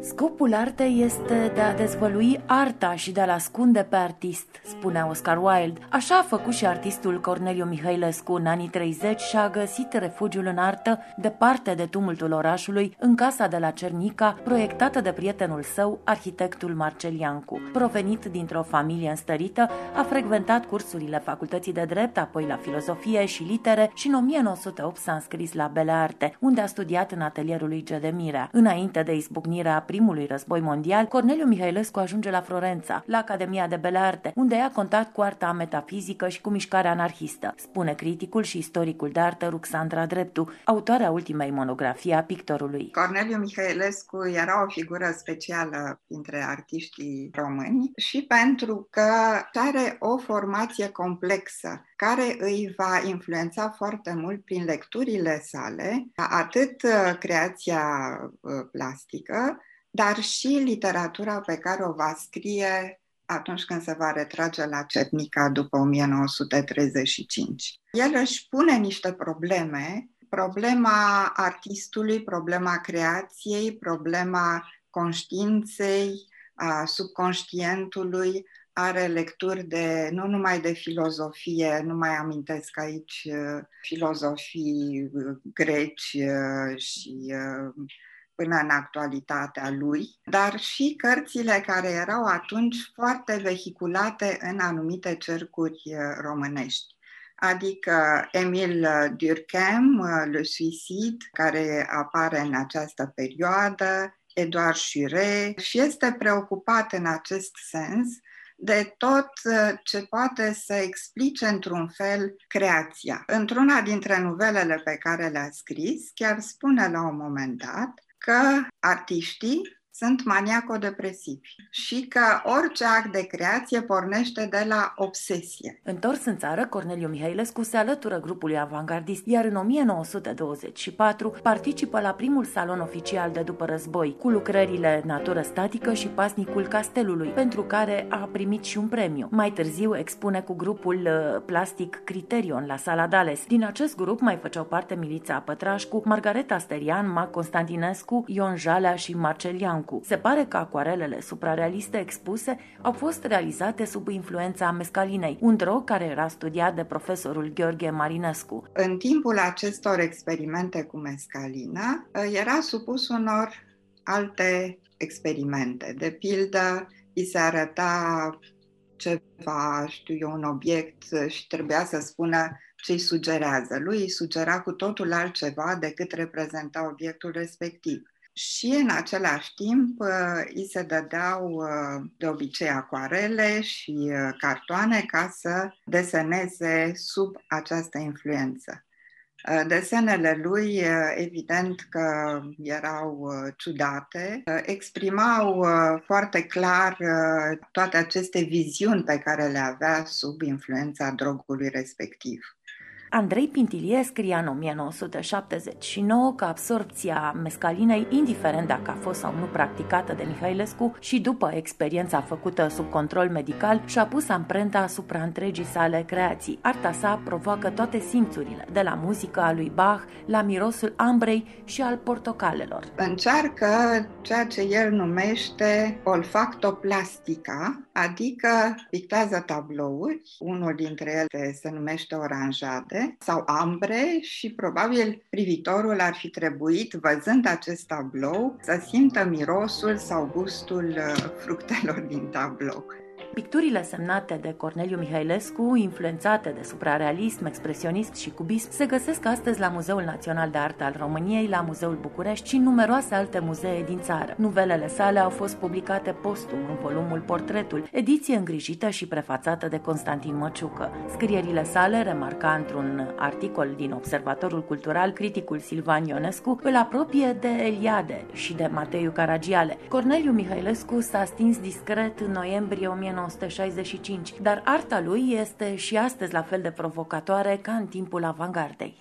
Scopul artei este de a dezvălui arta și de a-l ascunde pe artist, spunea Oscar Wilde. Așa a făcut și artistul Corneliu Mihailescu în anii 30 și a găsit refugiul în artă, departe de tumultul orașului, în casa de la Cernica, proiectată de prietenul său, arhitectul Marcel Iancu. Provenit dintr-o familie înstărită, a frecventat cursurile facultății de drept, apoi la filozofie și litere și în 1908 s-a înscris la Bele Arte, unde a studiat în atelierul lui Gedemirea. Înainte de izbucnirea primului război mondial, Corneliu Mihailescu ajunge la Florența, la Academia de Bele Arte, unde ia contact cu arta metafizică și cu mișcarea anarhistă, spune criticul și istoricul de artă Ruxandra Dreptu, autoarea ultimei monografii a pictorului. Corneliu Mihailescu era o figură specială între artiștii români și pentru că are o formație complexă care îi va influența foarte mult prin lecturile sale, atât uh, creația uh, plastică, dar și literatura pe care o va scrie atunci când se va retrage la Cernica după 1935. El își pune niște probleme, problema artistului, problema creației, problema conștiinței, a subconștientului, are lecturi de, nu numai de filozofie, nu mai amintesc aici uh, filozofii uh, greci uh, și până în actualitatea lui, dar și cărțile care erau atunci foarte vehiculate în anumite cercuri românești adică Emil Durkheim, Le Suicide, care apare în această perioadă, Eduard Churet, și este preocupat în acest sens de tot uh, ce poate să explice într-un fel creația. Într-una dintre novelele pe care le-a scris, chiar spune la un moment dat că artiștii sunt maniaco-depresivi și că orice act de creație pornește de la obsesie. Întors în țară, Corneliu Mihailescu se alătură grupului avangardist, iar în 1924 participă la primul salon oficial de după război, cu lucrările Natură statică și Pasnicul Castelului, pentru care a primit și un premiu. Mai târziu expune cu grupul uh, plastic Criterion la Sala Dales. Din acest grup mai făceau parte Milița Pătrașcu, Margareta Sterian, Mac Constantinescu, Ion Jalea și Marcel Iancu. Iancu. Se pare că acuarelele suprarealiste expuse au fost realizate sub influența mescalinei, un drog care era studiat de profesorul Gheorghe Marinescu. În timpul acestor experimente cu mescalina, era supus unor alte experimente. De pildă, îi se arăta ceva, știu eu, un obiect și trebuia să spună ce îi sugerează. Lui îi sugera cu totul altceva decât reprezenta obiectul respectiv și în același timp uh, îi se dădeau uh, de obicei acoarele și uh, cartoane ca să deseneze sub această influență. Desenele lui, evident că erau ciudate, exprimau foarte clar toate aceste viziuni pe care le avea sub influența drogului respectiv. Andrei Pintilie scria în 1979 că absorpția mescalinei, indiferent dacă a fost sau nu practicată de Mihailescu și după experiența făcută sub control medical, și-a pus amprenta asupra întregii sale creații. Arta sa provoacă toate simțurile, de la muzica a lui Bach la mirosul ambrei și al portocalelor. Încearcă ceea ce el numește olfactoplastica, adică pictează tablouri, unul dintre ele se numește oranjade, verde sau ambre și probabil privitorul ar fi trebuit, văzând acest tablou, să simtă mirosul sau gustul uh, fructelor din tablou. Picturile semnate de Corneliu Mihailescu, influențate de suprarealism, expresionism și cubism, se găsesc astăzi la Muzeul Național de Artă al României, la Muzeul București și în numeroase alte muzee din țară. Nuvelele sale au fost publicate postum în volumul Portretul, ediție îngrijită și prefațată de Constantin Măciucă. Scrierile sale, remarca într-un articol din Observatorul Cultural, criticul Silvan Ionescu, îl apropie de Eliade și de Mateiu Caragiale. Corneliu Mihailescu s-a stins discret în noiembrie 1900 1965, dar arta lui este și astăzi la fel de provocatoare ca în timpul avangardei.